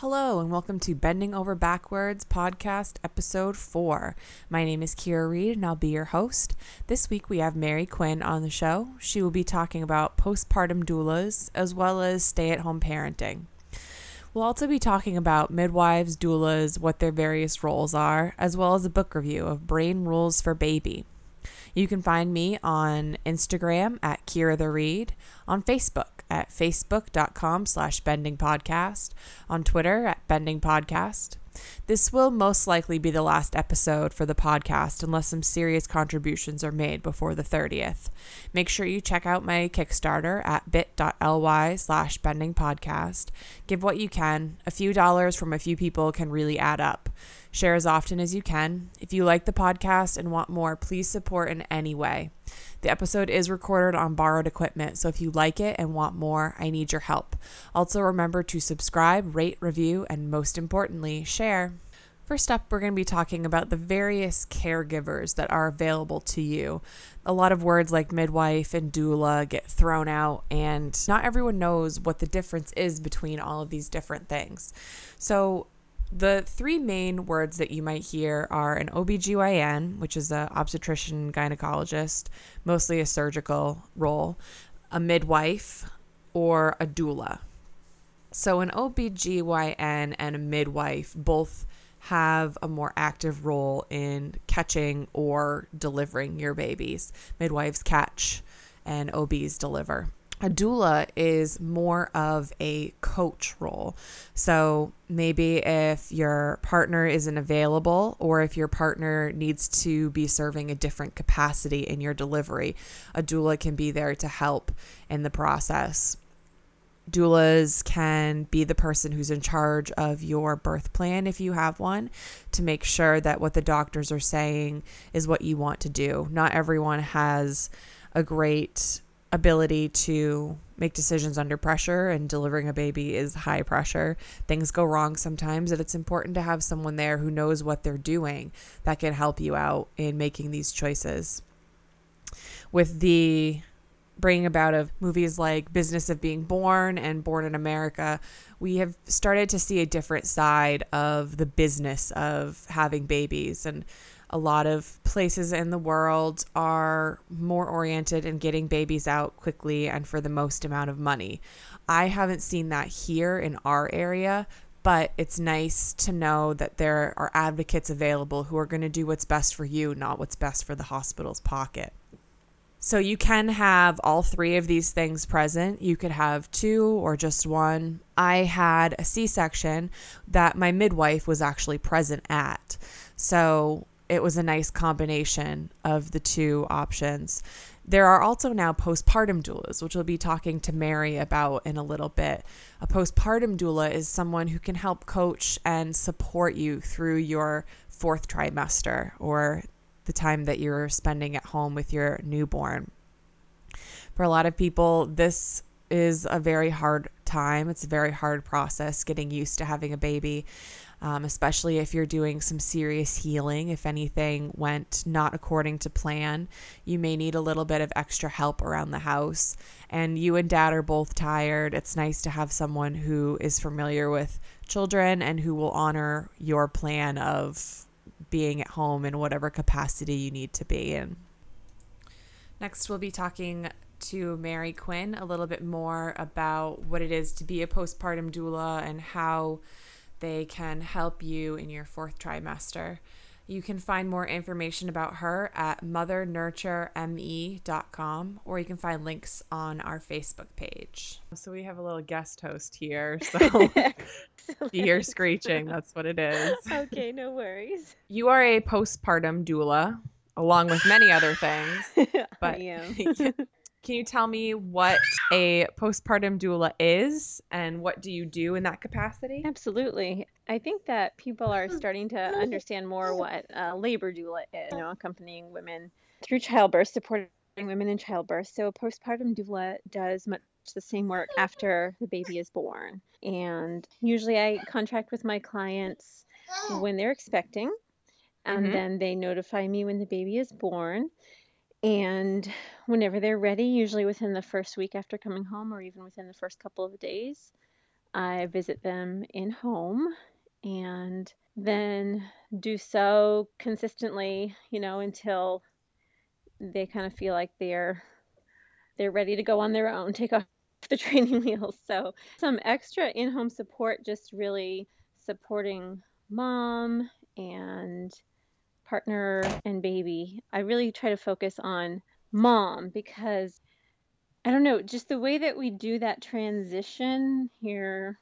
Hello, and welcome to Bending Over Backwards podcast, episode four. My name is Kira Reed, and I'll be your host. This week we have Mary Quinn on the show. She will be talking about postpartum doulas as well as stay at home parenting. We'll also be talking about midwives, doulas, what their various roles are, as well as a book review of Brain Rules for Baby. You can find me on Instagram at Kira the Reed, on Facebook at facebook.com slash bendingpodcast, on Twitter at bendingpodcast. This will most likely be the last episode for the podcast unless some serious contributions are made before the 30th. Make sure you check out my Kickstarter at bit.ly slash bendingpodcast. Give what you can. A few dollars from a few people can really add up. Share as often as you can. If you like the podcast and want more, please support in any way. The episode is recorded on borrowed equipment, so if you like it and want more, I need your help. Also, remember to subscribe, rate, review, and most importantly, share. First up, we're going to be talking about the various caregivers that are available to you. A lot of words like midwife and doula get thrown out, and not everyone knows what the difference is between all of these different things. So, the three main words that you might hear are an OBGYN, which is an obstetrician gynecologist, mostly a surgical role, a midwife, or a doula. So, an OBGYN and a midwife both have a more active role in catching or delivering your babies. Midwives catch and OBs deliver a doula is more of a coach role. So maybe if your partner isn't available or if your partner needs to be serving a different capacity in your delivery, a doula can be there to help in the process. Doulas can be the person who's in charge of your birth plan if you have one to make sure that what the doctors are saying is what you want to do. Not everyone has a great ability to make decisions under pressure and delivering a baby is high pressure. Things go wrong sometimes, and it's important to have someone there who knows what they're doing that can help you out in making these choices. With the bringing about of movies like Business of Being Born and Born in America, we have started to see a different side of the business of having babies and a lot of places in the world are more oriented in getting babies out quickly and for the most amount of money. I haven't seen that here in our area, but it's nice to know that there are advocates available who are going to do what's best for you, not what's best for the hospital's pocket. So you can have all three of these things present. You could have two or just one. I had a C section that my midwife was actually present at. So it was a nice combination of the two options. There are also now postpartum doulas, which we'll be talking to Mary about in a little bit. A postpartum doula is someone who can help coach and support you through your fourth trimester or the time that you're spending at home with your newborn. For a lot of people, this is a very hard time. It's a very hard process getting used to having a baby um, especially if you're doing some serious healing. If anything went not according to plan, you may need a little bit of extra help around the house. And you and dad are both tired. It's nice to have someone who is familiar with children and who will honor your plan of being at home in whatever capacity you need to be in. Next, we'll be talking to Mary Quinn a little bit more about what it is to be a postpartum doula and how they can help you in your fourth trimester. You can find more information about her at mothernurtureme.com or you can find links on our Facebook page. So we have a little guest host here. So you hear screeching, that's what it is. Okay, no worries. You are a postpartum doula along with many other things. But I am. Can you tell me what a postpartum doula is and what do you do in that capacity? Absolutely. I think that people are hmm. starting to understand more hmm. what a labor doula is, you know, accompanying women through childbirth, supporting women in childbirth. So a postpartum doula does much the same work hmm. after the baby is born. And usually I contract with my clients when they're expecting and mm-hmm. then they notify me when the baby is born and whenever they're ready, usually within the first week after coming home or even within the first couple of days, I visit them in home and then do so consistently, you know, until they kind of feel like they're they're ready to go on their own, take off the training wheels. So, some extra in-home support just really supporting mom and partner and baby. I really try to focus on mom because I don't know, just the way that we do that transition here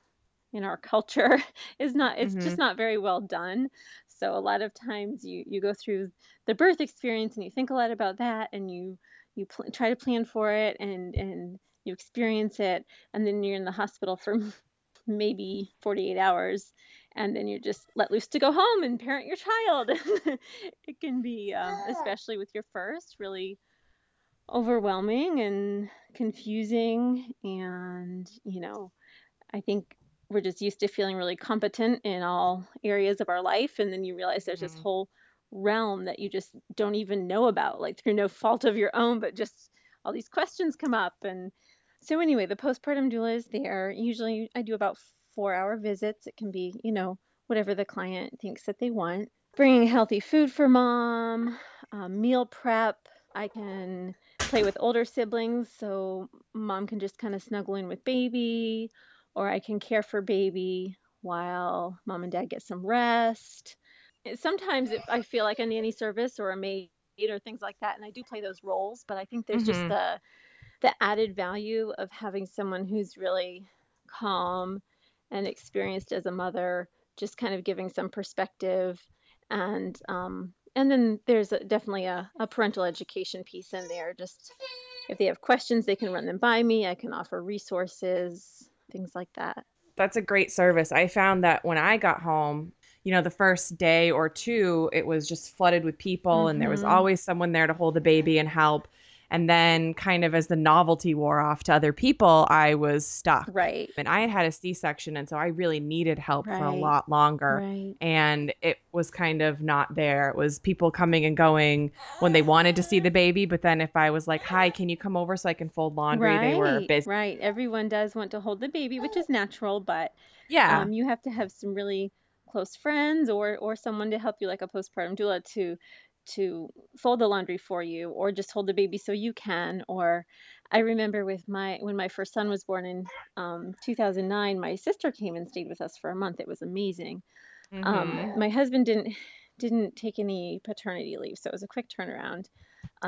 in our culture is not it's Mhm. just not very well done. So a lot of times you you go through the birth experience and you think a lot about that and you you pl- try to plan for it and and you experience it and then you're in the hospital for maybe 48 hours and then you're just let loose to go home and parent your child. it can be um, especially with your first really overwhelming and confusing and you know i think we're just used to feeling really competent in all areas of our life and then you realize there's this Mhm. whole realm that you just don't even know about like through no fault of your own but just all these questions come up and so anyway the postpartum doula is there usually i do about four hour visits it can be you know whatever the client thinks that they want bringing healthy food for mom um, meal prep i can play with older siblings so mom can just kind of snuggle in with baby or I can care for baby while mom and dad get some rest. Eh, Sometimes if I feel like a nanny service or a maid or things like that, and I do play those roles, but I think there's just Mhm. the the added value of having someone who's really calm and experienced as a mother, just kind of giving some perspective. And um and then there's a, definitely a, a parental education piece in there. Just if they have questions they can run them by me. I can offer resources things like that. That's a great service. I found that when I got home, you know, the first day or two, it was just flooded with people, and there was hmm always someone there to hold the baby and help. And then, kind of as the novelty wore off to other people, I was stuck. right And I had had a C section, and so I really needed help for a lot longer. right And it was kind of not there. It was people coming and going when they wanted to see the baby. But then, if I was like, Hi, can you come over so I can fold laundry? They were right busy. right everyone does want to hold the baby which is natural but Yeah. um, you have to have some really close friends or or someone to help you like a postpartum doula to to fold the laundry for you or just hold the baby so you can or i remember with my when my first son was born in um, 2009 my sister came and stayed with us for a month. It was amazing. Um, hmm my husband didn't didn't take any paternity leave so it was a quick turnaround.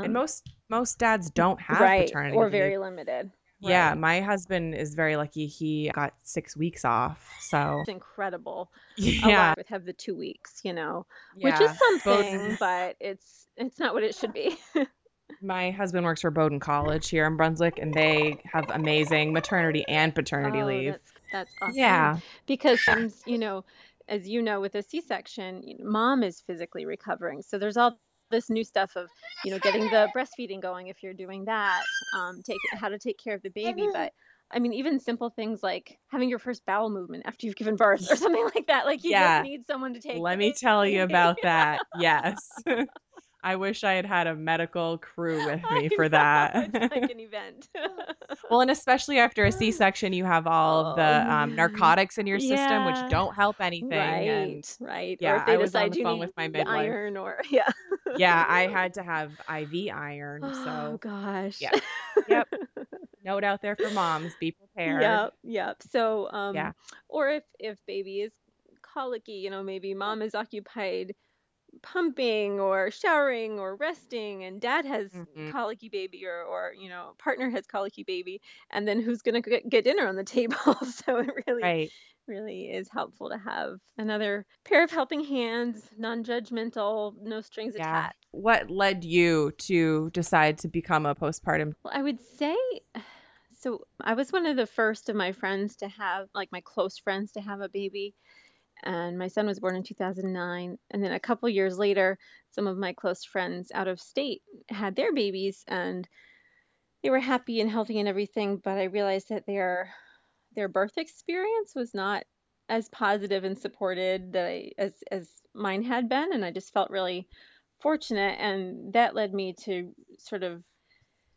And um, most most dads don't have right paternity or leave. very limited Yeah, my husband is very lucky. He got six weeks off. So it's incredible yeah, with have the two weeks you know which is something but it's it's not what it should be My husband works for Bowdoin College here in Brunswick, and they have amazing maternity and paternity oh leave. that's that's awesome Yeah, because you know as you know with a c-section mom is physically recovering so there's all this new stuff of you know getting the breastfeeding going if you're doing that um take how to take care of the baby but i mean even simple things like having your first bowel movement after you've given birth or something like that like you just yeah. need someone to take Let me tell you about that. Yes. I wish I had had a medical crew with i me for know that. it's like an event Well, and especially after a C-section, you have all of oh the um, narcotics in your system, which don't help anything. And Right, right. Or yeah, if they I was on decide the you phone with my midwife. iron or yeah. Yeah, I had to have IV iron. Oh So, gosh. yeah. Yep. Note out there for moms, be prepared. Yep, yep. So, Yeah. um, or if if baby is colicky, you know, maybe mom is occupied pumping or showering or resting and dad has hmm colicky baby or or you know partner has colicky baby and then who's going to get, get dinner on the table so it really Right. really is helpful to have another pair of helping hands non-judgmental no strings Yeah. attached What led you to decide to become a postpartum? well i would say so i was one of the first of my friends to have like my close friends to have a baby and my son was born in 2009 and then a couple years later some of my close friends out of state had their babies and they were happy and healthy and everything but i realized that their their birth experience was not as positive and supported that I, as as mine had been and i just felt really fortunate and that led me to sort of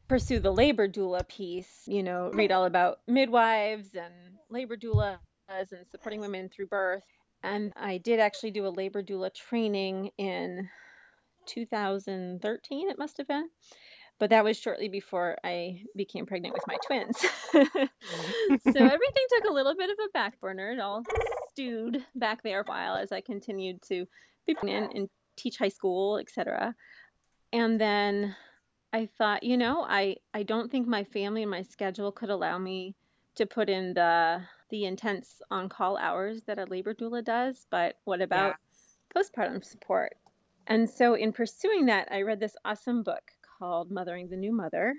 pursue the labor doula piece you know read oh. all about midwives and labor doula and supporting women through birth. And I did actually do a labor doula training in 2013, it must have been. But that was shortly before I became pregnant with my twins. so mm-hmm. everything took a little bit of a back burner. It all stewed back there a while as I continued to be pregnant and teach high school, etc. And then I thought, you know, I I don't think my family and my schedule could allow me to put in the the intense on-call hours that a labor doula does, but what about yeah. postpartum support? And so in pursuing that, I read this awesome book called Mothering the New Mother.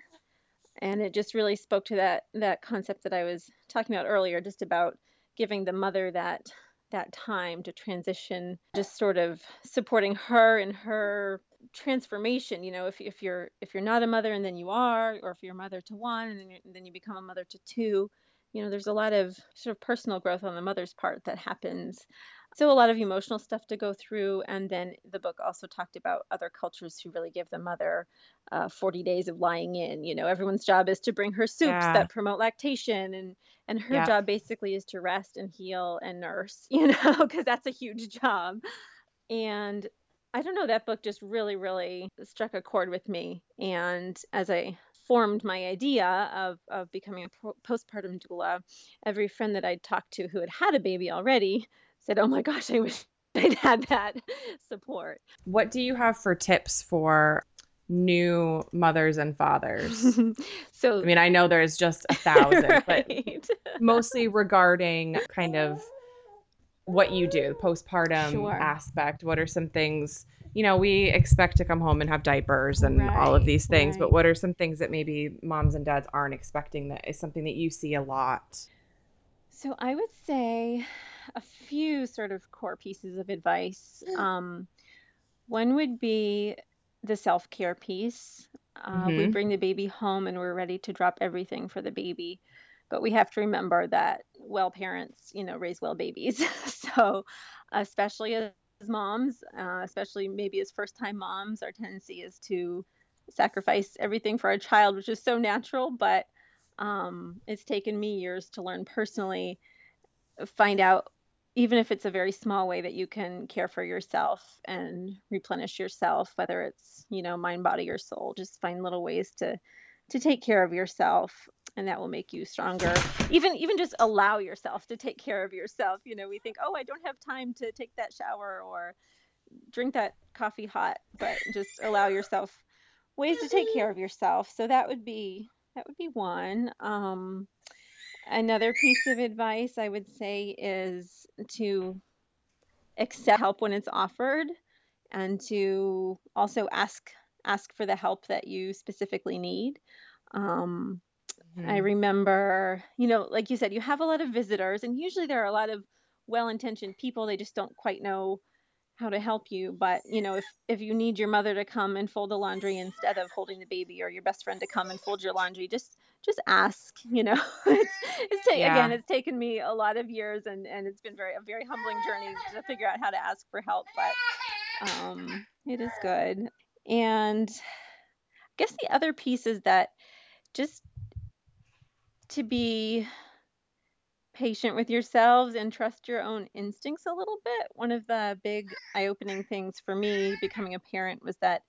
And it just really spoke to that that concept that I was talking about earlier, just about giving the mother that that time to transition, just sort of supporting her in her transformation you know if, if you're if you're not a mother and then you are or if you're a mother to one and then, and then you become a mother to two you know there's a lot of sort of personal growth on the mother's part that happens so a lot of emotional stuff to go through and then the book also talked about other cultures who really give the mother uh, 40 days of lying in you know everyone's job is to bring her soups yeah. that promote lactation and and her yeah. job basically is to rest and heal and nurse you know because that's a huge job and i don't know that book just really really struck a chord with me and as i formed my idea of, of becoming a postpartum doula every friend that i'd talked to who had had a baby already said, "Oh my gosh, I wish I'd had that support." What do you have for tips for new mothers and fathers? so, I mean, I know there's just a thousand, right. but mostly regarding kind of what you do, the postpartum sure. aspect. What are some things? You know, we expect to come home and have diapers and right, all of these things, right. but what are some things that maybe moms and dads aren't expecting that is something that you see a lot? So I would say a few sort of core pieces of advice. Um, one would be the self care piece. Uh, mm-hmm. We bring the baby home and we're ready to drop everything for the baby. But we have to remember that well parents, you know, raise well babies. so, especially as moms, uh, especially maybe as first time moms, our tendency is to sacrifice everything for our child, which is so natural. But um, it's taken me years to learn personally, find out even if it's a very small way that you can care for yourself and replenish yourself whether it's you know mind body or soul just find little ways to to take care of yourself and that will make you stronger even even just allow yourself to take care of yourself you know we think oh i don't have time to take that shower or drink that coffee hot but just allow yourself ways to take care of yourself so that would be that would be one um Another piece of advice I would say is to accept help when it's offered and to also ask ask for the help that you specifically need. Um, mm-hmm. I remember, you know, like you said, you have a lot of visitors, and usually there are a lot of well-intentioned people. They just don't quite know how to help you but you know if if you need your mother to come and fold the laundry instead of holding the baby or your best friend to come and fold your laundry just just ask you know it's, it's ta- yeah. again it's taken me a lot of years and and it's been very a very humbling journey to figure out how to ask for help but um it is good and i guess the other piece is that just to be patient with yourselves and trust your own instincts a little bit. One of the big eye opening things for me becoming a parent was that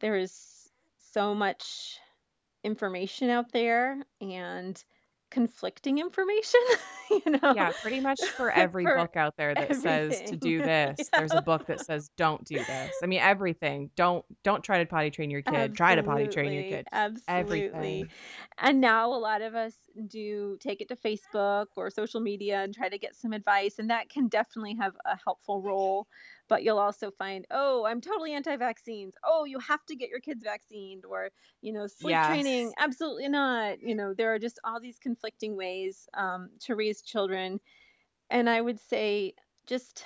there is so much information out there and conflicting information you know yeah pretty much for every for book out there that everything. says to do this yeah. there's a book that says don't do this i mean everything don't don't try to potty train your kid absolutely. try to potty train your kid absolutely everything. and now a lot of us do take it to facebook or social media and try to get some advice and that can definitely have a helpful role but you'll also find oh i'm totally anti-vaccines. Oh you have to get your kids vaccinated or you know sleep yes. training absolutely not. You know there are just all these conflicting ways um, to raise children. And i would say just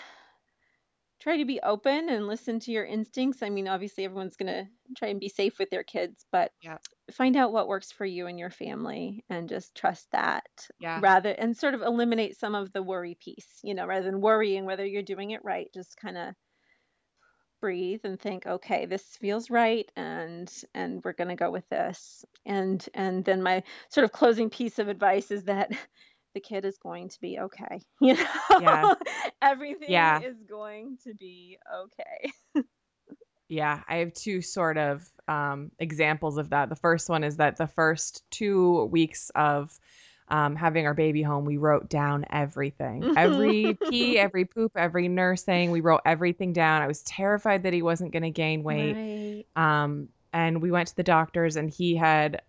try to be open and listen to your instincts i mean obviously everyone's going to try and be safe with their kids but yeah. find out what works for you and your family and just trust that yeah. rather and sort of eliminate some of the worry piece you know rather than worrying whether you're doing it right just kind of breathe and think okay this feels right and and we're going to go with this and and then my sort of closing piece of advice is that the kid is going to be okay. You know, Yeah. everything Yeah. is going to be okay. Yeah, I have two sort of um, examples of that. The first one is that the first two weeks of um, having our baby home, we wrote down everything every pee, every poop, every nursing. We wrote everything down. I was terrified that he wasn't going to gain weight. Right. Um, and we went to the doctors, and he had.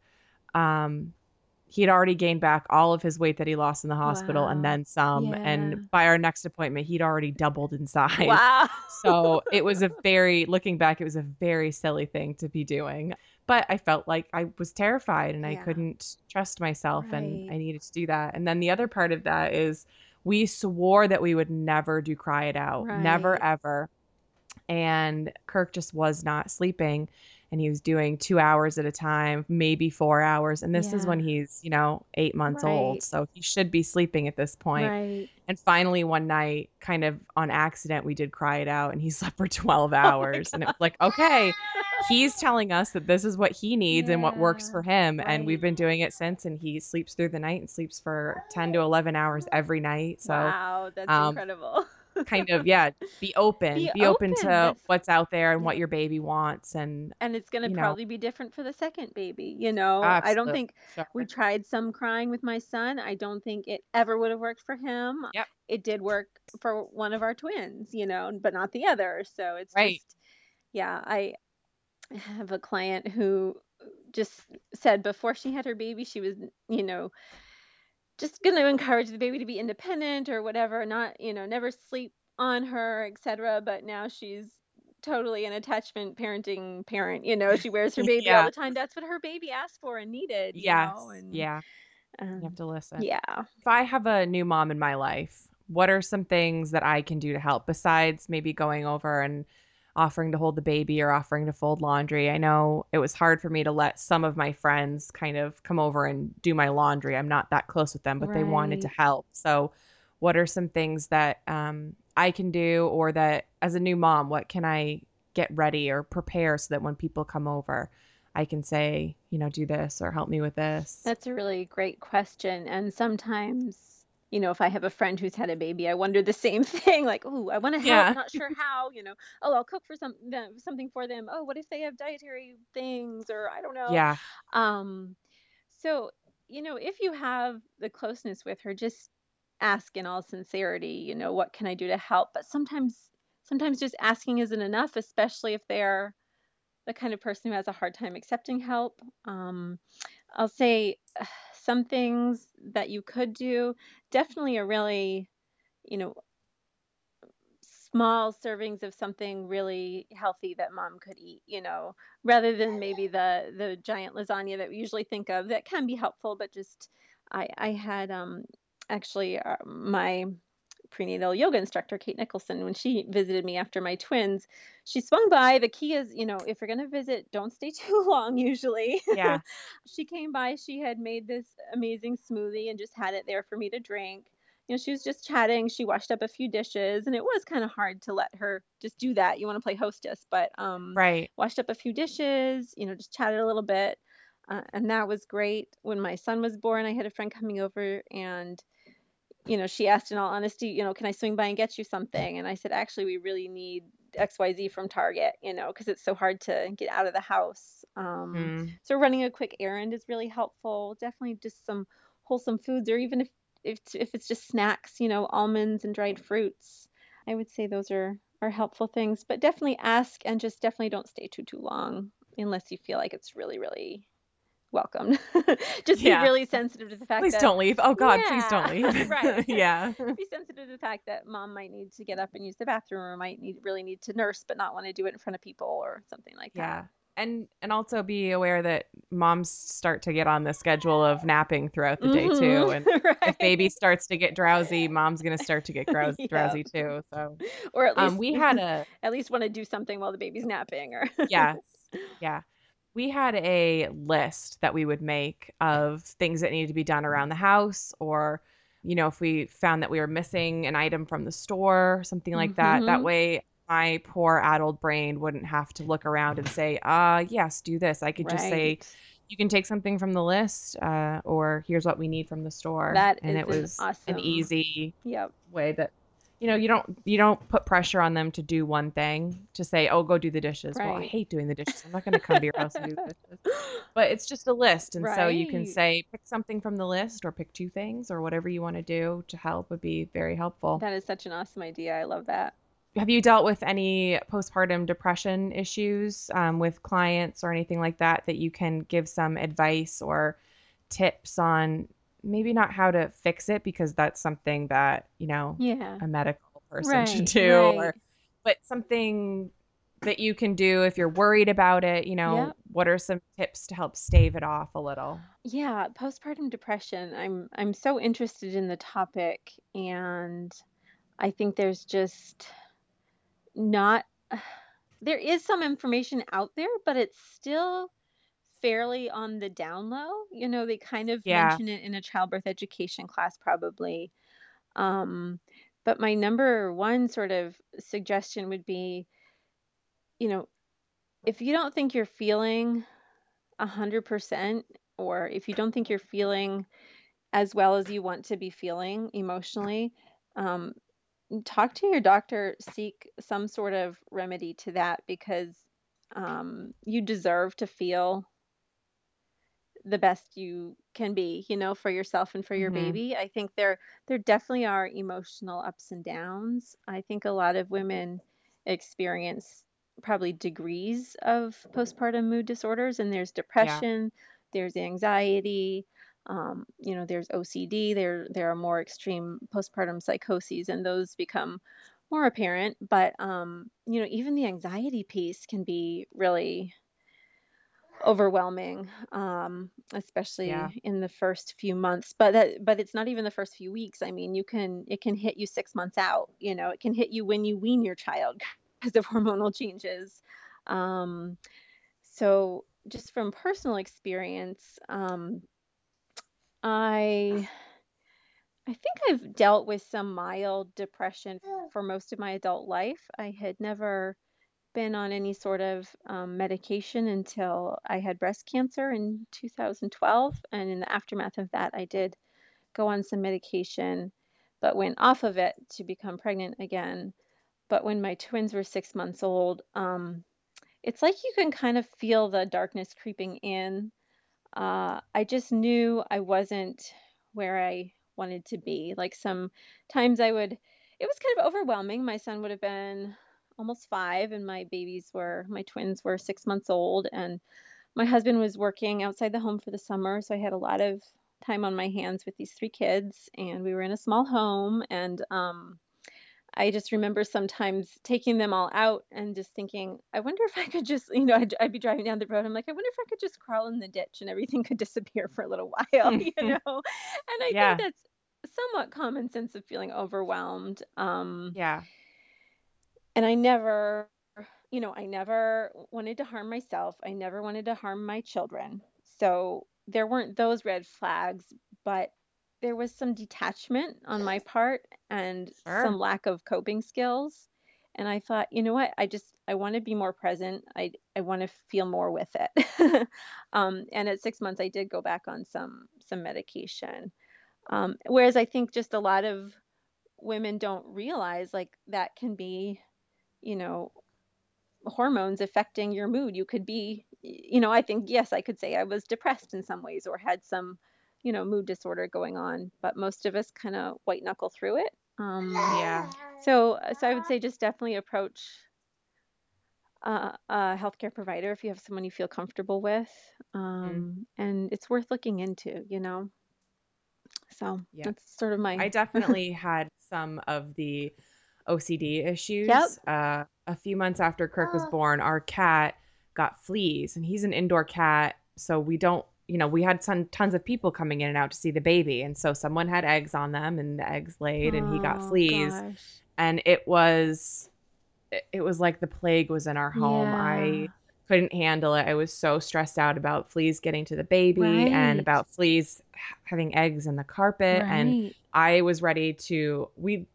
Um, he had already gained back all of his weight that he lost in the hospital and then some. Yeah. And by our next appointment, he'd already doubled in size Wow. so it was a very looking back it was a very silly thing to be doing but i felt like i was terrified and i couldn't trust myself and i needed to do that and then the other part of that is we swore that we would never do cry it out never Right. ever and kirk just was not sleeping and he was doing two hours at a time maybe four hours and this is when he's you know eight months old so he should be sleeping at this point Right. and finally, one night, kind of on accident, we did cry it out, and he slept for 12 Oh hours. And it was like, okay, he's telling us that this is what he needs and what works for him. And we've been doing it since. And he sleeps through the night and sleeps for 10 to 11 hours every night. So, Wow, that's um, incredible. Kind of, yeah, be open, Be be, open, open, to what's out there and what your baby wants. And And it's going to you know. probably be different for the second baby. You know, I don't absolutely. think we tried some crying with my son. I don't think it ever would have worked for him. Yep. It did work for one of our twins, you know, but not the other. So it's Right. just, yeah, I have a client who just said before she had her baby, she was, you know, just going to encourage the baby to be independent or whatever, not, you know, never sleep on her, etc. But now she's totally an attachment parenting parent. You know, she wears her baby all the time. That's what her baby asked for and needed. You Yes. know, and Yeah. You um, have to listen. yeah. if I have a new mom in my life, what are some things that I can do to help besides maybe going over and offering to hold the baby or offering to fold laundry? I know it was hard for me to let some of my friends kind of come over and do my laundry. I'm not that close with them, but they wanted to help. So, what are some things that um, I can do, or that as a new mom, what can I get ready or prepare so that when people come over, I can say, you know, do this or help me with this? That's a really great question. And sometimes, you know, if I have a friend who's had a baby, I wonder the same thing. Like, oh, I want to help, Yeah. not sure how. You know, oh, I'll cook for some them- something for them. Oh, what if they have dietary things, or I don't know. Yeah. Um, so, you know, if you have the closeness with her, just ask in all sincerity, you know, what can I do to help? But sometimes, sometimes just asking isn't enough, especially if they're the kind of person who has a hard time accepting help. Um, I'll say uh, some things that you could do. Definitely a really, you know, small servings of something really healthy that mom could eat, you know, rather than maybe the the giant lasagna that we usually think of that can be helpful, but just I I had um actually uh, my prenatal yoga instructor Kate Nicholson when she visited me after my twins, she swung by. The key is, you know, if you're going to visit, don't stay too long usually. Yeah. she came by, she had made this amazing smoothie and just had it there for me to drink. You know, she was just chatting. She washed up a few dishes, and it was kind of hard to let her just do that. You want to play hostess, but um, Right. washed up a few dishes. You know, just chatted a little bit, uh, and that was great. When my son was born, I had a friend coming over, and you know, she asked in all honesty, you know, can I swing by and get you something? And I said, actually, we really need XYZ from Target, you know, because it's so hard to get out of the house. Um, Mm. so running a quick errand is really helpful. Definitely just some wholesome foods, or even if if it's, if it's just snacks, you know, almonds and dried fruits. I would say those are are helpful things. But definitely ask and just definitely don't stay too too long unless you feel like it's really really welcome. just Yeah. be really sensitive to the fact Please that don't leave. Oh God, please don't leave. right. yeah. be sensitive to the fact that mom might need to get up and use the bathroom or might need really need to nurse but not want to do it in front of people or something like Yeah. that. And and also be aware that moms start to get on the schedule of napping throughout the day too. And if baby starts to get drowsy, mom's gonna start to get drowsy, Yep. drowsy too. So Or at least um we had a at least want to do something while the baby's napping or yes. Yeah. We had a list that we would make of things that needed to be done around the house or you know, if we found that we were missing an item from the store, something like that. That Mhm. way my poor adult brain wouldn't have to look around and say, uh, yes, do this. I could just say, you can take something from the list, uh, or here's what we need from the store. That and is it was an awesome an easy Yep. way that you know you don't you don't put pressure on them to do one thing to say oh go do the dishes. Well i hate doing the dishes. I'm not going to come to your house and do the dishes. But it's just a list and so you can say pick something from the list or pick two things or whatever you want to do to help would be very helpful. That is such an awesome idea. I love that. have you dealt with any postpartum depression issues um, with clients or anything like that that you can give some advice or tips on maybe not how to fix it because that's something that you know Yeah. a medical person should do Right. or but something that you can do if you're worried about it you know Yep. what are some tips to help stave it off a little Yeah, postpartum depression. I'm I'm so interested in the topic and I think there's just not there is some information out there, but it's still fairly on the down low. You know, they kind of yeah mention it in a childbirth education class probably. Um, but my number one sort of suggestion would be, you know, if you don't think you're feeling a hundred percent, or if you don't think you're feeling as well as you want to be feeling emotionally, um, talk to your doctor, seek some sort of remedy to that because um, you deserve to feel the best you can be, you know, for yourself and for your hmm baby. I think there there definitely are emotional ups and downs. I think a lot of women experience probably degrees of postpartum mood disorders and there's yeah depression, there's anxiety, um, you know, there's OCD, there there are more extreme postpartum psychoses and those become more apparent, but um, you know, even the anxiety piece can be really overwhelming um yeah. especially in the first few months but that but it's not even the first few weeks i mean you can it can hit you 6 months out you know it can hit you when you wean your child because of hormonal changes um so just from personal experience um i i think i've dealt with some mild depression for most of my adult life. I had never been on any sort of um, medication until I had breast cancer in 2012. And in the aftermath of that, I did go on some medication, but went off of it to become pregnant again. But when my twins were six months old, um, it's like you can kind of feel the darkness creeping in. Uh, I just knew I wasn't where I wanted to be. Like sometimes I would, it was kind of overwhelming. My son would have been almost five, and my babies were, my twins were six months old, and my husband was working outside the home for the summer. So I had a lot of time on my hands with these three kids, and we were in a small home. And um, I just remember sometimes taking them all out and just thinking, I wonder if I could just, you know, I'd, I'd be driving down the road. I'm like, I wonder if I could just crawl in the ditch and everything could disappear for a little while, you know? And I think that's somewhat common sense of feeling overwhelmed. Um, yeah and I never, you know, I never wanted to harm myself. I never wanted to harm my children. So there weren't those red flags, but there was some detachment on my part and some lack of coping skills. And I thought, you know what? I just I want to be more present. I I want to feel more with it. um, and at six months, I did go back on some some medication. Um, whereas I think just a lot of women don't realize like that can be, you know, hormones affecting your mood. You could be, you know, I think, yes, I could say I was depressed in some ways or had some, you know, mood disorder going on, but most of us kind of white knuckle through it. Um, yeah so, so I would say just definitely approach uh, a healthcare provider if you have someone you feel comfortable with. mm, Um, and it's worth looking into, you know. So yeah that's sort of my. I definitely had some of the OCD yep. issues. Uh, a few months after Kirk was born, our cat got fleas, and he's an indoor cat. So we don't, you know, we had some tons of people coming in and out to see the baby. And so someone had eggs on them, and the eggs laid, and he got Oh fleas. gosh. And it was, it it was like the plague was in our home. I couldn't handle it. I was so stressed out about fleas getting to the baby and about fleas having eggs in the carpet. And I was ready to, we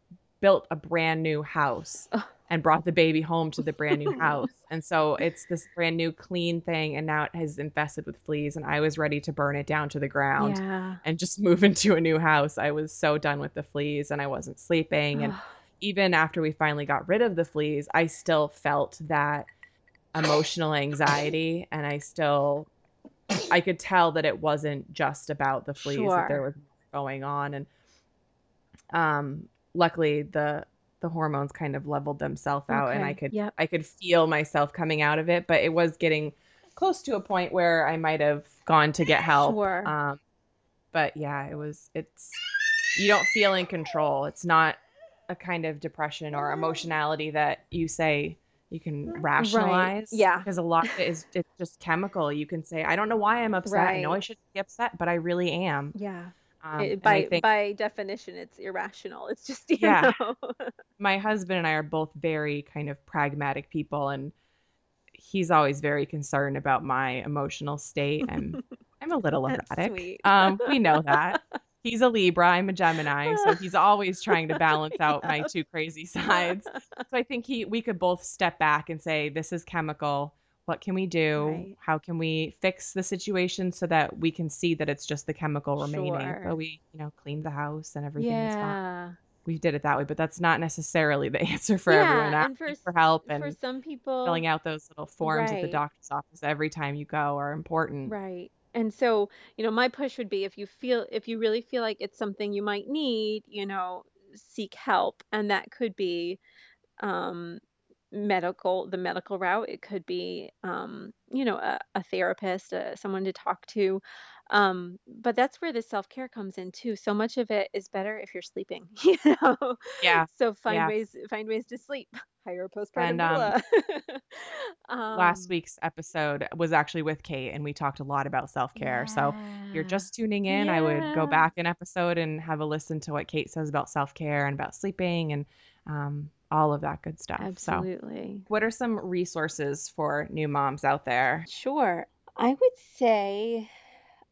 built a brand new house and brought the baby home to the brand new house. And so it's this brand new clean thing and now it has infested with fleas and I was ready to burn it down to the ground Yeah. and just move into a new house. I was so done with the fleas and I wasn't sleeping and even after we finally got rid of the fleas, I still felt that emotional anxiety and I still I could tell that it wasn't just about the fleas that there Sure. was going on and um luckily the the hormones kind of leveled themselves out and I could Yep. I could feel myself coming out of it, but it was getting close to a point where I might have gone to get help. Sure. Um but yeah, it was it's you don't feel in control. It's not a kind of depression or emotionality that you say you can Right. rationalize Yeah. because a lot of it is it's just chemical. You can say I don't know why I'm upset. I know I shouldn't be upset, but I really am. Yeah. Um, It, by think by definition, it's irrational. It's just yeah, my husband and I are both very kind of pragmatic people and he's always very concerned about my emotional state. I'm I'm a little erratic. Um, we know that. He's a Libra, I'm a Gemini, so he's always trying to balance out my two crazy sides. So I think he we could both step back and say, this is chemical. What can we do? Right. How can we fix the situation so that we can see that it's just the chemical remaining? So Sure. we, you know, cleaned the house and everything was fine. Yeah. We did it that way, but that's not necessarily the answer for everyone. Yeah, and for Asking s- for help for some people, filling out those little forms at the doctor's office every time you go are important. Right. And so, you know, my push would be if you feel if you really feel like it's something you might need, you know, seek help. And that could be um medical the medical route. It could be um, you know, a, a therapist, uh, someone to talk to. Um, but that's where the self-care comes in too. So much of it is better if you're sleeping, you know. Yeah. So find Yeah. ways find ways to sleep. Hire a postpartum And um last um week's episode was actually with Kate and we talked a lot about self-care. So if you're just tuning in, I would go back an episode and have a listen to what Kate says about self-care and about sleeping and um, all of that good stuff. So, Absolutely. what are some resources for new moms out there? Sure. I would say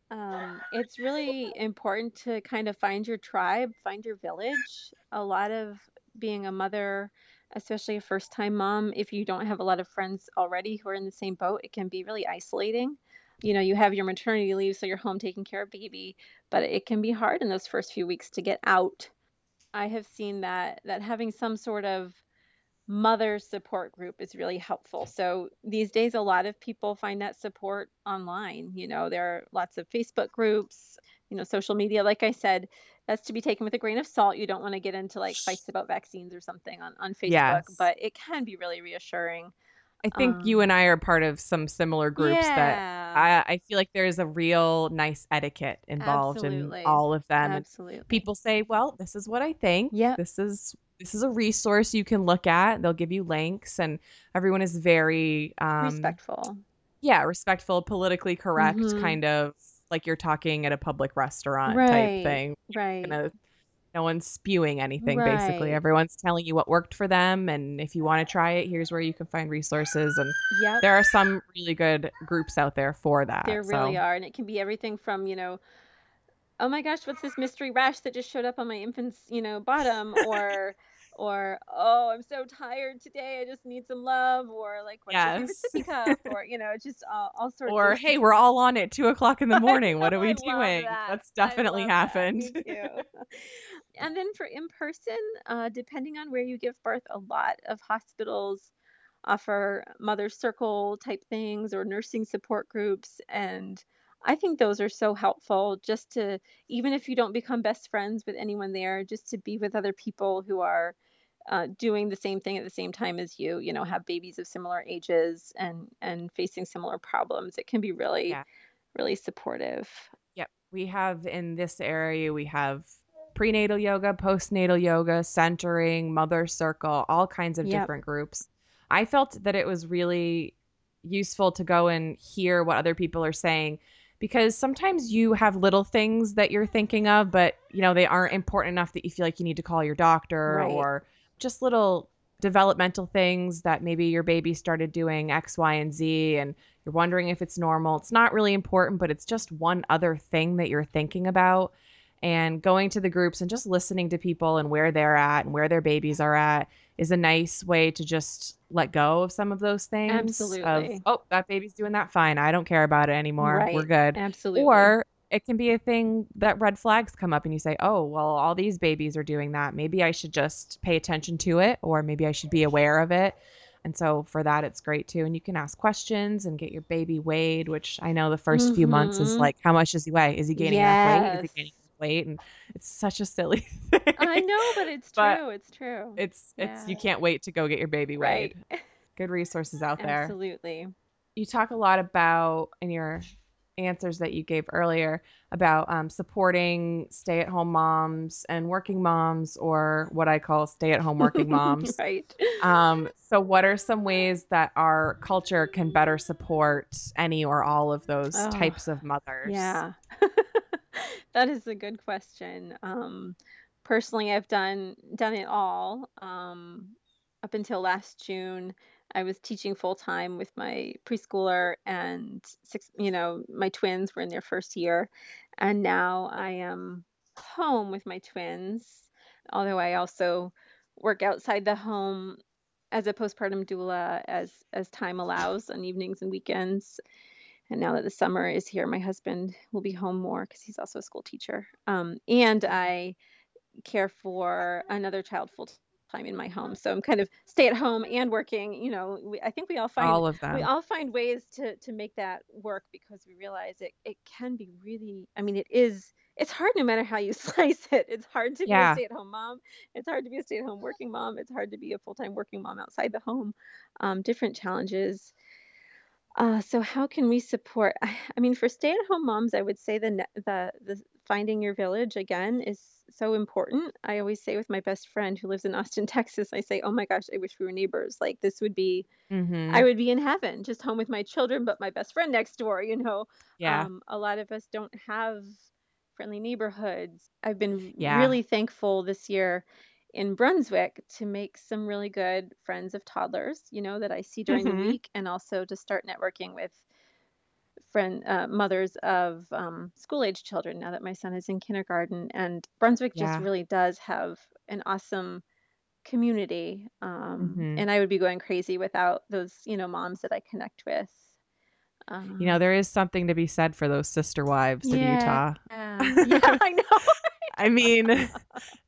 um, it's really important to kind of find your tribe, find your village. A lot of being a mother, especially a first time mom, if you don't have a lot of friends already who are in the same boat, it can be really isolating. You know, you have your maternity leave, so you're home taking care of baby, but it can be hard in those first few weeks to get out. I have seen that that having some sort of mother support group is really helpful. So these days, a lot of people find that support online. You know, there are lots of Facebook groups, you know, social media. Like I said, that's to be taken with a grain of salt. You don't want to get into like fights about vaccines or something on, on Facebook, Yes. but it can be really reassuring. I think you Um, and I are part of some similar groups that I, I feel like there's a real nice etiquette involved in all of them. And Absolutely. people say, well, this is what I think. Yeah. This is this is a resource you can look at. They'll give you links and everyone is very um Respectful. yeah, respectful, politically correct, hmm kind of like you're talking at a public restaurant type thing. Right. Gonna, no one's spewing anything basically. Everyone's telling you what worked for them and if you want to try it, here's where you can find resources and Yep. there are some really good groups out there for that. There really are. And it can be everything from, you know, oh my gosh, what's this mystery rash that just showed up on my infant's, you know, bottom? Or, or, oh, I'm so tired today. I just need some love. Or like, what's your yes. sippy cup? Or, you know, just all, all sorts Or hey, we're all on at two o'clock in the morning. What are we I doing? that. That's definitely happened that. Happened. Me too. And then for in person, uh, depending on where you give birth, a lot of hospitals offer mother circle type things or nursing support groups. And I think those are so helpful just to, even if you don't become best friends with anyone there, just to be with other people who are uh, doing the same thing at the same time as you, you know, have babies of similar ages and, and facing similar problems. It can be really, Yeah. really supportive. Yep. We have in this area, we have prenatal yoga, postnatal yoga, centering, mother circle, all kinds of Yep. different groups. I felt that it was really useful to go and hear what other people are saying because sometimes you have little things that you're thinking of, but you know, they aren't important enough that you feel like you need to call your doctor Right. or just little developmental things that maybe your baby started doing X, Y, and Z and you're wondering if it's normal. It's not really important, but it's just one other thing that you're thinking about. And going to the groups and just listening to people and where they're at and where their babies are at is a nice way to just let go of some of those things. Absolutely. Of, oh, that baby's doing that fine. I don't care about it anymore. Right. We're good. Absolutely. Or it can be a thing that red flags come up and you say, oh, well, all these babies are doing that. Maybe I should just pay attention to it or maybe I should be aware of it. And so for that, it's great too. And you can ask questions and get your baby weighed, which I know the 1st few months is Mhm. like, how much does he weigh? Is he gaining enough weight? Is he Yes. gaining weight? And it's such a silly thing. I know, but it's But true. It's true. It's it's you can't wait to go get your baby Right. weighed. Good resources out there. Absolutely. You talk a lot about in your answers that you gave earlier about um, supporting stay-at-home moms and working moms, or what I call stay-at-home working moms. right. Um, so, what are some ways that our culture can better support any or all of those Oh, types of mothers? Yeah. That is a good question. Um, personally, I've done done it all. Um, up until last June, I was teaching full time with my preschooler and six, you know, my twins were in their first year, and now I am home with my twins. Although I also work outside the home as a postpartum doula as as time allows on evenings and weekends. And now that the summer is here, my husband will be home more because he's also a school teacher. Um, and I care for another child full time in my home. So I'm kind of stay at home and working. You know, we, I think we all find All of that. we all find ways to to make that work because we realize it it can be really. I mean, it is. It's hard no matter how you slice it. It's hard to be a stay at home mom. It's hard to be a stay at home working mom. It's hard to be a full time working mom outside the home. Um, different challenges. Uh, so how can we support? I, mean, for stay-at-home moms, I would say the ne- the the finding your village again is so important. I always say with my best friend who lives in Austin, Texas, I say, "Oh my gosh, I wish we were neighbors. Like this would be, Mm-hmm. I would be in heaven, just home with my children, but my best friend next door." You know, Yeah. um, a lot of us don't have friendly neighborhoods. I've been Yeah. really thankful this year in Brunswick to make some really good friends of toddlers, you know, that I see during the Mm-hmm. week, and also to start networking with friend uh, mothers of um, school age children now that my son is in kindergarten. And Brunswick just really does have an awesome community. Um, Mm-hmm. and I would be going crazy without those, you know, moms that I connect with. You know, Um, there is something to be said for those sister wives yeah, Utah. yeah, I know. I mean,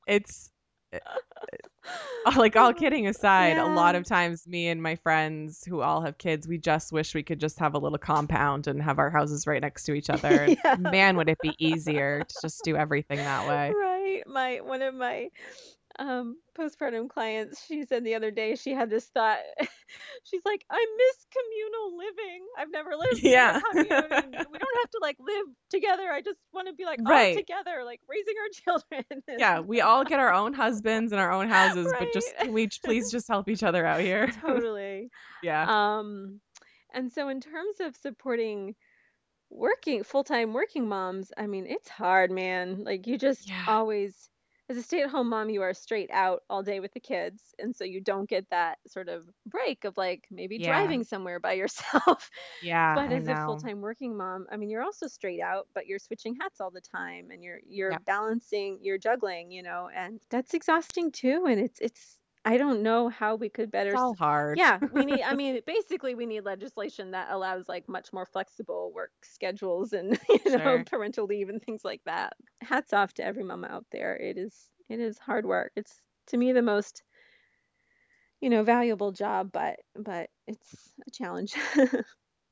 it's Uh, like all kidding aside, a lot of times me and my friends who all have kids, we just wish we could just have a little compound and have our houses right next to each other. Yeah. man, would it be easier to just do everything that way. Right. My one of my um postpartum clients, she said the other day she had this thought. She's like, I miss communal living. I've never lived Yeah. We don't have to like live together. I just want to be like all Right. together, like raising our children. Yeah, we all get our own husbands and our own houses, but just can we please just help each other out here? Totally. Yeah. Um, and so in terms of supporting working full-time working moms, I mean, it's hard, man. Like you just Yeah. always, as a stay-at-home mom, you are straight out all day with the kids, and so you don't get that sort of break of like maybe Yeah. driving somewhere by yourself. Yeah, But as a full-time working mom, I mean, you're also straight out, but you're switching hats all the time, and you're you're Yep. balancing, you're juggling, you know, and that's exhausting too. And it's it's I don't know how we could better It's all hard. yeah, we need, I mean, basically, we need legislation that allows like much more flexible work schedules and, you know, Sure. parental leave and things like that. Hats off to every mama out there. It is, it is hard work. It's to me the most, you know, valuable job, but, but it's a challenge.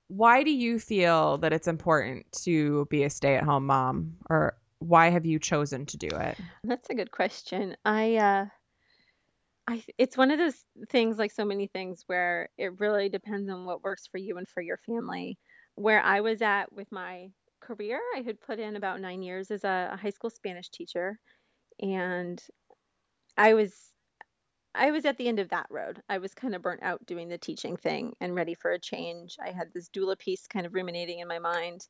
Why do you feel that it's important to be a stay-at-home mom, or why have you chosen to do it? That's a good question. I, uh, I, it's one of those things, like so many things, where it really depends on what works for you and for your family. Where I was at with my career, I had put in about nine years as a, a high school Spanish teacher, and I was I was at the end of that road. I was kind of burnt out doing the teaching thing and ready for a change. I had this doula piece kind of ruminating in my mind,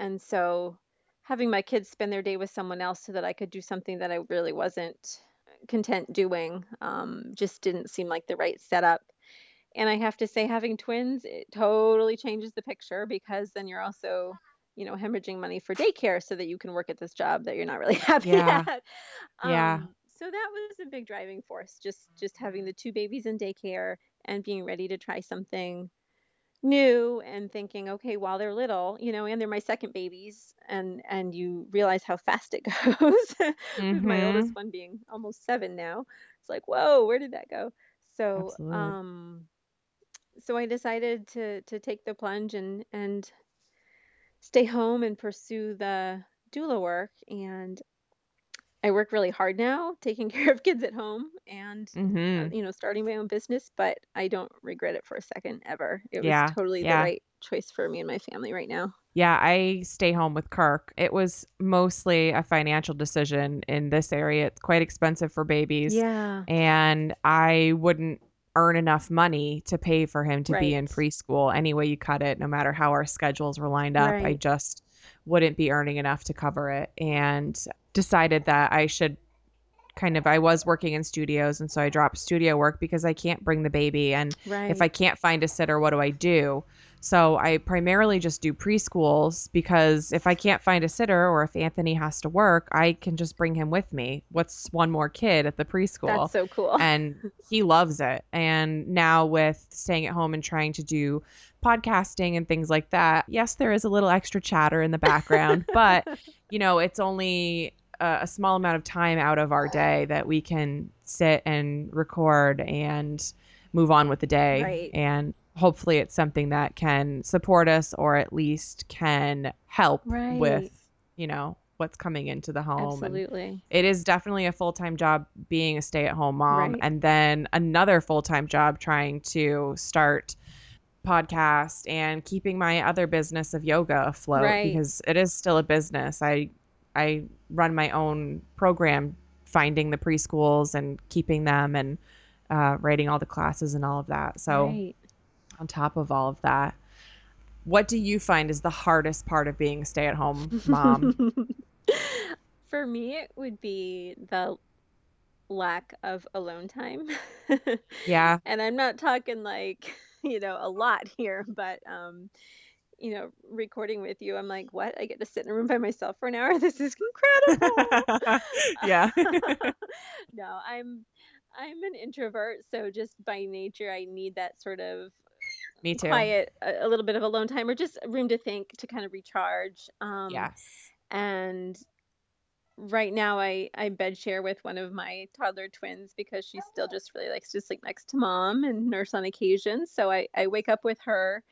and so having my kids spend their day with someone else so that I could do something that I really wasn't content doing um, just didn't seem like the right setup. And I have to say, having twins, it totally changes the picture because then you're also you know, hemorrhaging money for daycare so that you can work at this job that you're not really happy Yeah. at. Yeah. Um, so that was a big driving force, just just having the two babies in daycare and being ready to try something new and thinking, okay, while they're little, you know, and they're my second babies, and and you realize how fast it goes. With my oldest Mhm. one being almost seven now, it's like, whoa, where did that go? So, Absolutely. um, so I decided to to take the plunge and and stay home and pursue the doula work. And I work really hard now, taking care of kids at home and uh, Mhm. you know starting my own business. But I don't regret it for a second ever. It was Yeah. totally the Yeah. right choice for me and my family right now. Yeah, I stay home with Kirk. It was mostly a financial decision in this area. It's quite expensive for babies, Yeah. and I wouldn't earn enough money to pay for him to be in Right. preschool any way you cut it, no matter how our schedules were lined up. I Right. just wouldn't be earning enough to cover it and decided that I should kind of I was working in studios and so I dropped studio work because I can't bring the baby and if I can't find a sitter, what do I do? So I primarily just do preschools because if I can't find a sitter or if Anthony has to work, I can just bring him with me. What's one more kid at the preschool? That's so cool. And he loves it. And now with staying at home and trying to do podcasting and things like that, yes, there is a little extra chatter in the background, but you know, it's only a, a small amount of time out of our day that we can sit and record and move on with the day. Right. And hopefully it's something that can support us or at least can help Right. with, you know, what's coming into the home. And Absolutely. it is definitely a full time job being a stay at home mom. Right. And then another full time job trying to start podcast and keeping my other business of yoga afloat Right. because it is still a business. I I run my own program finding the preschools and keeping them and uh, writing all the classes and all of that. So Right. on top of all of that, what do you find is the hardest part of being a stay at home mom? For me, it would be the lack of alone time. yeah. And I'm not talking like, you know, a lot here, but um, you know, recording with you, I'm like, what? I get to sit in a room by myself for an hour. This is incredible. yeah. no, I'm I'm an introvert, so just by nature I need that sort of Me too. quiet, a, a little bit of alone time or just room to think to kind of recharge. Um Yes. and right now I I bed share with one of my toddler twins because she still just really likes to sleep next to mom and nurse on occasion. So I I wake up with her,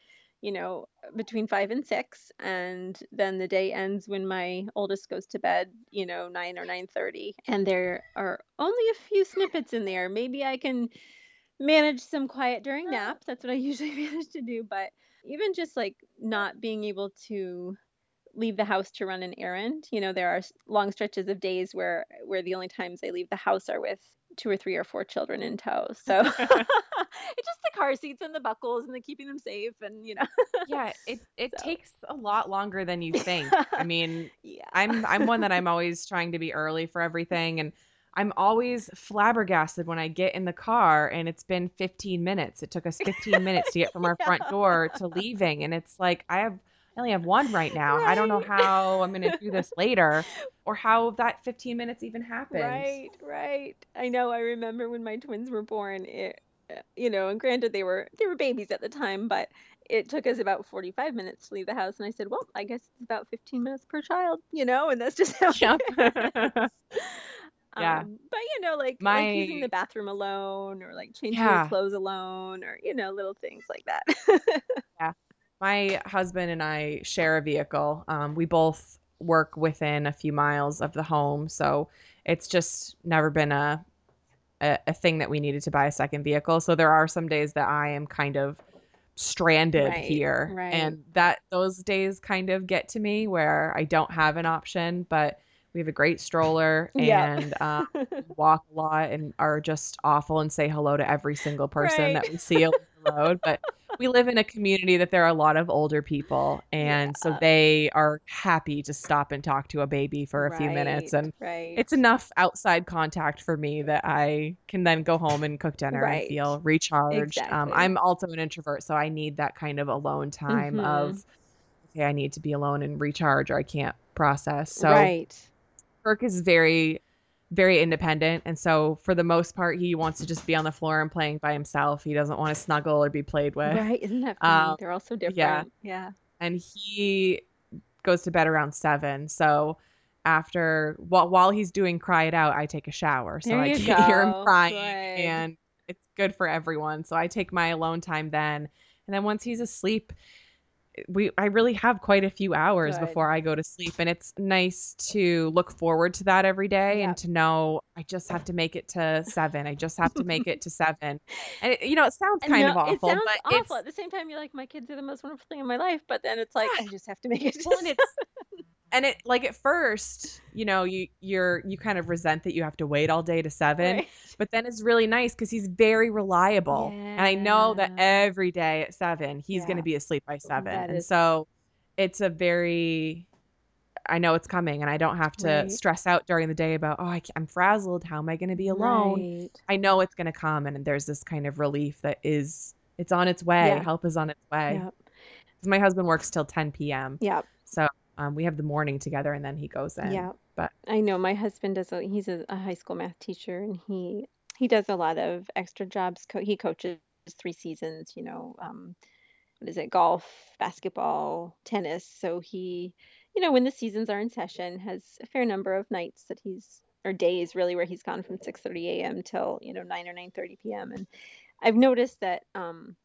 you know, between 5 and 6 and then the day ends when my oldest goes to bed, you know, 9 or 9:30 and there are only a few snippets in there. Maybe I can manage some quiet during naps. That's what I usually manage to do, but even just like not being able to leave the house to run an errand. You know, there are long stretches of days where where the only times I leave the house are with two or three or four children in tow. So it's just the car seats and the buckles and the keeping them safe and you know. Yeah, it it So takes a lot longer than you think. I mean, yeah. I'm I'm one that I'm always trying to be early for everything and I'm always flabbergasted when I get in the car and it's been 15 minutes. It took us 15 minutes to get from our front door to leaving and it's like I have I only have one right now. I don't know how I'm going to do this later or how that 15 minutes even happened. Right, right. I know. I remember when my twins were born. It, uh, you know, and granted they were they were babies at the time, but it took us about 45 minutes to leave the house. And I said, well, I guess it's about 15 minutes per child, you know, and that's just how Yep. yeah. Um, but you know, like like using the bathroom alone, or like changing your clothes alone, or you know, little things like that. Yeah. My husband and I share a vehicle. Um, we both work within a few miles of the home, so it's just never been a, a a thing that we needed to buy a second vehicle. So there are some days that I am kind of stranded Right, here, right. and that those days kind of get to me where I don't have an option, but we have a great stroller and um, we walk a lot and are just awful and say hello to every single person Right. that we see road. But we live in a community that there are a lot of older people, and so they are happy to stop and talk to a baby for a few minutes. And right, it's enough outside contact for me that I can then go home and cook dinner and right. feel recharged. Um, I'm also an introvert, so I need that kind of alone time Mm-hmm. of okay, I need to be alone and recharge or I can't process. So right. Kirk is very very independent and so for the most part he wants to just be on the floor and playing by himself. He doesn't want to snuggle or be played with. Right. Isn't that funny? Um, They're all so different. Yeah. Yeah. And he goes to bed around 7. So after while while he's doing cry it out, I take a shower so There I you can't hear him go. crying Good. and it's good for everyone. So I take my alone time then. And then once he's asleep, we I really have quite a few hours Good. before I go to sleep and it's nice to look forward to that every day Yep. and to know I just have to make it to 7. I just have to make it to 7. And it, you know, it sounds kind no, of awful, it sounds but awful. it's At the same time, you're like, my kids are the most wonderful thing in my life. But then it's like, I just have to make it. To well, and it like at first, you know, you you're you kind of resent that you have to wait all day to 7, Right. but then it's really nice cuz he's very reliable. And I know that every day at 7, he's going to be asleep by 7. That And is- so it's a very I know it's coming and I don't have to Right. stress out during the day about, oh, I I'm frazzled. How am I going to be alone? Right. I know it's going to come and there's this kind of relief that is it's on its way. Yeah. Help is on its way. Yep. My husband works till 10 p.m. Yep. So um, we have the morning together and then he goes in. Yeah. but- I know my husband does. A, he's a, a high school math teacher, and he he does a lot of extra jobs. Co- he coaches three seasons. You know, um, what is it? Golf, basketball, tennis. So he, you know, when the seasons are in session, has a fair number of nights that he's or days really where he's gone from 6:30 a.m. till you know 9 or 9:30 p.m. And I've noticed that um,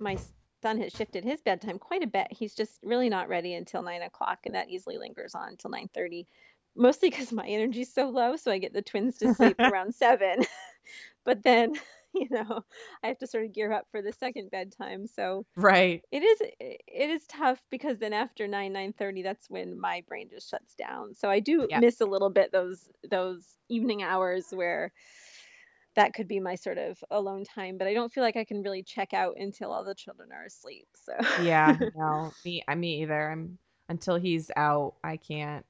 my son has shifted his bedtime quite a bit. He's just really not ready until nine o'clock, and that easily lingers on until nine thirty. Mostly because my energy's so low, so I get the twins to sleep around seven. but then, you know, I have to sort of gear up for the second bedtime. So Right. it is it is tough because then after nine nine thirty, that's when my brain just shuts down. So I do Yep. miss a little bit those those evening hours where that could be my sort of alone time, but I don't feel like I can really check out until all the children are asleep. So Yeah. No, me, I me either. I'm until he's out, I can't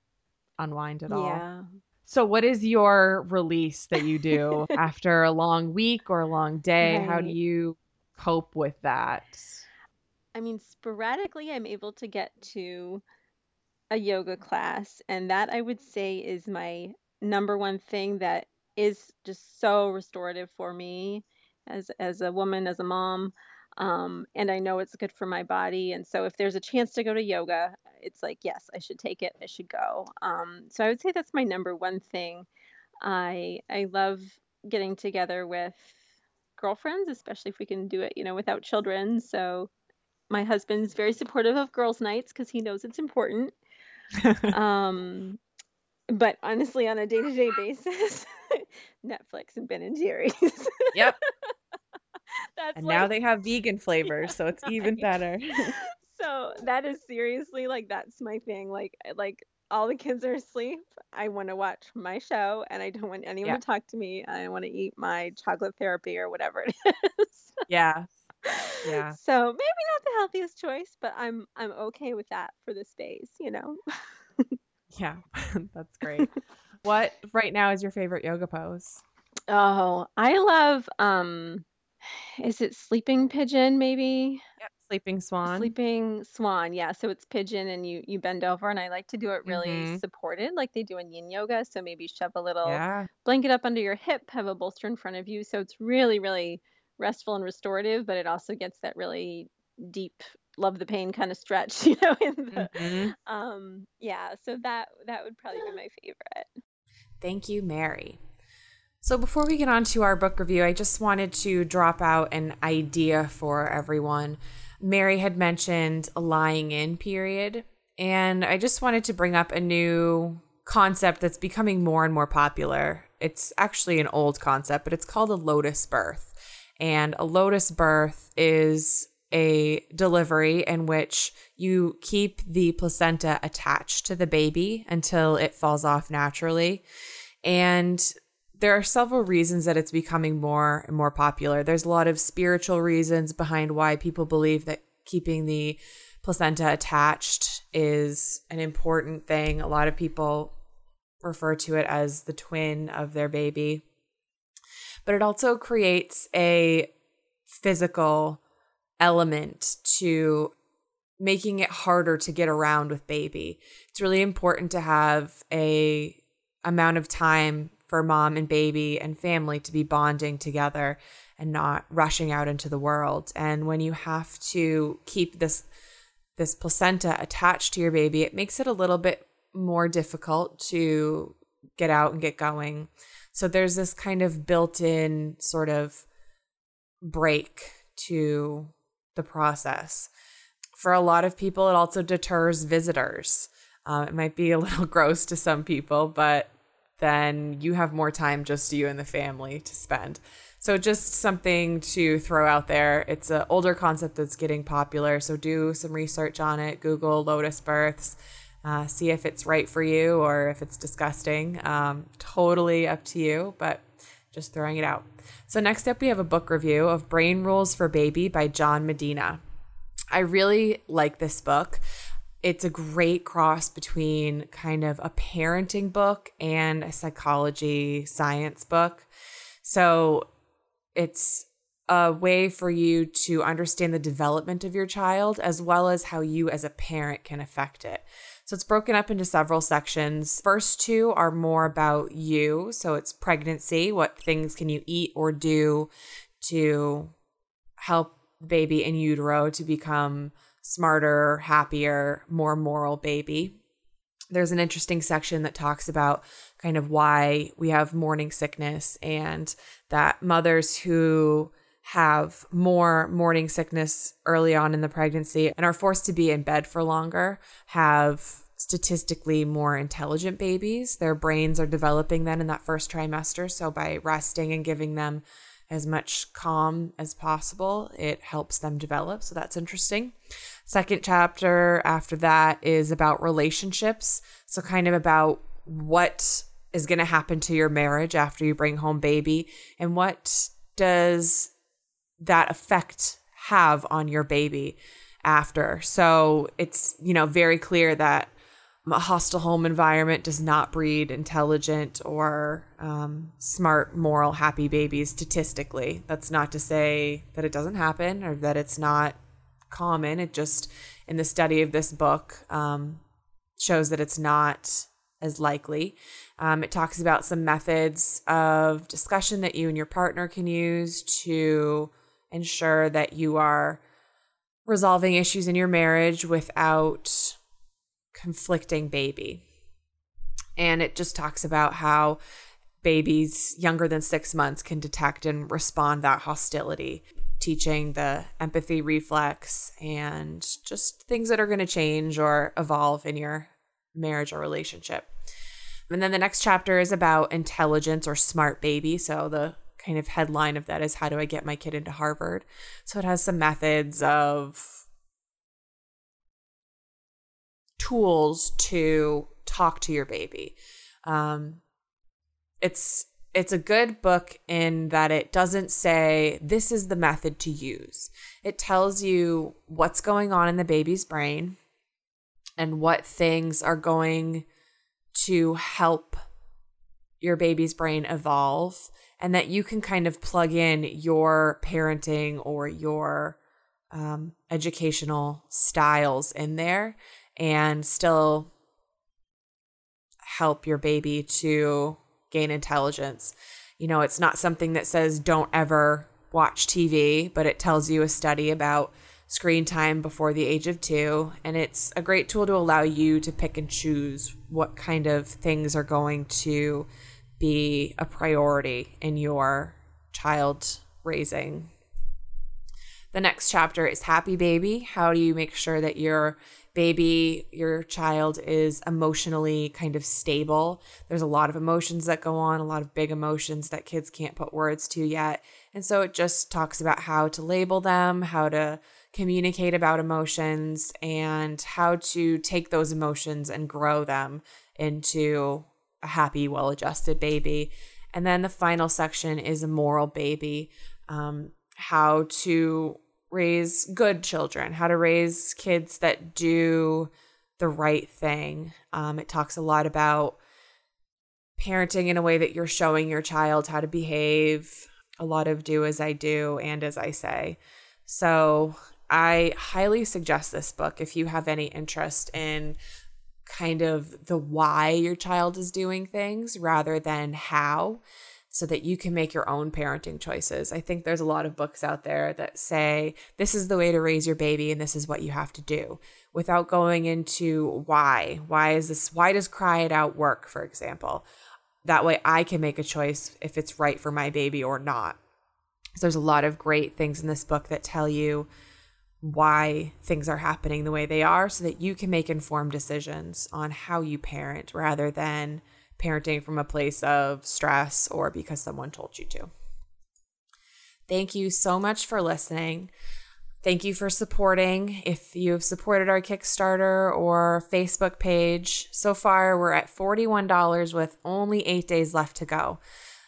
unwind at all. yeah. So, what is your release that you do after a long week or a long day? How do you cope with that? I mean, sporadically, I'm able to get to a yoga class, and that I would say is my number one thing that is just so restorative for me as as a woman, as a mom. Um, and I know it's good for my body. And so if there's a chance to go to yoga, it's like, yes, I should take it. I should go. Um, so I would say that's my number one thing. I I love getting together with girlfriends, especially if we can do it, you know, without children. So my husband's very supportive of girls' nights because he knows it's important. Um, but honestly, on a day-to-day basis, Netflix and Ben and Jerry's. yep. That's And now they have vegan flavors, so it's even better. so that is seriously like that's my thing. Like like all the kids are asleep. I want to watch my show, and I don't want anyone Yeah. to talk to me. I want to eat my chocolate therapy or whatever it is. Yeah. Yeah. So maybe not the healthiest choice, but I'm I'm okay with that for this days. You know. Yeah. That's great. What right now is your favorite yoga pose? Oh, I love um is it sleeping pigeon maybe? Yep. Sleeping swan. Sleeping swan. Yeah, so it's pigeon and you you bend over and I like to do it really Mhm. supported like they do in yin yoga, so maybe shove a little Yeah. blanket up under your hip, have a bolster in front of you, so it's really really restful and restorative, but it also gets that really deep love the pain kind of stretch, you know, in the Mhm. um yeah, so that that would probably be my favorite. Thank you, Mary. So, before we get on to our book review, I just wanted to drop out an idea for everyone. Mary had mentioned a lying in period, and I just wanted to bring up a new concept that's becoming more and more popular. It's actually an old concept, but it's called a lotus birth. And a lotus birth is a delivery in which you keep the placenta attached to the baby until it falls off naturally. And there are several reasons that it's becoming more and more popular. There's a lot of spiritual reasons behind why people believe that keeping the placenta attached is an important thing. A lot of people refer to it as the twin of their baby. But it also creates a physical element to making it harder to get around with baby. It's really important to have a amount of time for mom and baby and family to be bonding together and not rushing out into the world. And when you have to keep this this placenta attached to your baby, it makes it a little bit more difficult to get out and get going. So there's this kind of built-in sort of break to the process. For a lot of people, it also deters visitors. Um, it might be a little gross to some people, but then you have more time just you and the family to spend. So just something to throw out there. It's an older concept that's getting popular. So do some research on it. Google lotus births. Uh, see if it's right for you or if it's disgusting. Um, totally up to you, but just throwing it out. So next up, we have a book review of Brain Rules for Baby by John Medina. I really like this book it's a great cross between kind of a parenting book and a psychology science book. So it's a way for you to understand the development of your child as well as how you as a parent can affect it. So it's broken up into several sections. First two are more about you. So it's pregnancy, what things can you eat or do to help baby in utero to become smarter, happier, more moral baby. There's an interesting section that talks about kind of why we have morning sickness and that mothers who have more morning sickness early on in the pregnancy and are forced to be in bed for longer have statistically more intelligent babies. Their brains are developing then in that first trimester. So by resting and giving them as much calm as possible, it helps them develop. So that's interesting. Second chapter after that is about relationships. So, kind of about what is going to happen to your marriage after you bring home baby and what does that effect have on your baby after. So, it's, you know, very clear that a hostile home environment does not breed intelligent or um, smart, moral, happy babies statistically. That's not to say that it doesn't happen or that it's not common. It just, in the study of this book, um, shows that it's not as likely. Um, it talks about some methods of discussion that you and your partner can use to ensure that you are resolving issues in your marriage without conflicting baby. And it just talks about how babies younger than six months can detect and respond that hostility, teaching the empathy reflex and just things that are going to change or evolve in your marriage or relationship. And then the next chapter is about intelligence or smart baby. So the kind of headline of that is how do I get my kid into Harvard? So it has some methods of tools to talk to your baby. Um, it's it's a good book in that it doesn't say this is the method to use. It tells you what's going on in the baby's brain and what things are going to help your baby's brain evolve and that you can kind of plug in your parenting or your um, educational styles in there and still help your baby to gain intelligence. You know, it's not something that says don't ever watch TV, but it tells you a study about screen time before the age of two. And it's a great tool to allow you to pick and choose what kind of things are going to be a priority in your child raising. The next chapter is Happy Baby. How do you make sure that you're baby, your child is emotionally kind of stable. There's a lot of emotions that go on, a lot of big emotions that kids can't put words to yet. And so it just talks about how to label them, how to communicate about emotions, and how to take those emotions and grow them into a happy, well adjusted baby. And then the final section is a moral baby. Um, how to raise good children, how to raise kids that do the right thing. Um, it talks a lot about parenting in a way that you're showing your child how to behave, a lot of do as I do and as I say. So I highly suggest this book if you have any interest in kind of the why your child is doing things rather than how so that you can make your own parenting choices. I think there's a lot of books out there that say this is the way to raise your baby and this is what you have to do without going into why. Why is this why does cry it out work, for example? That way I can make a choice if it's right for my baby or not. So there's a lot of great things in this book that tell you why things are happening the way they are so that you can make informed decisions on how you parent rather than parenting from a place of stress or because someone told you to. Thank you so much for listening. Thank you for supporting. If you've supported our Kickstarter or Facebook page, so far we're at $41 with only eight days left to go.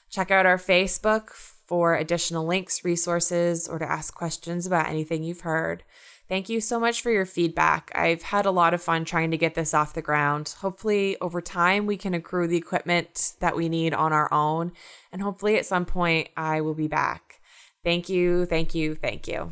Check out our Facebook for additional links, resources, or to ask questions about anything you've heard. Thank you so much for your feedback. I've had a lot of fun trying to get this off the ground. Hopefully, over time, we can accrue the equipment that we need on our own. And hopefully, at some point, I will be back. Thank you, thank you, thank you.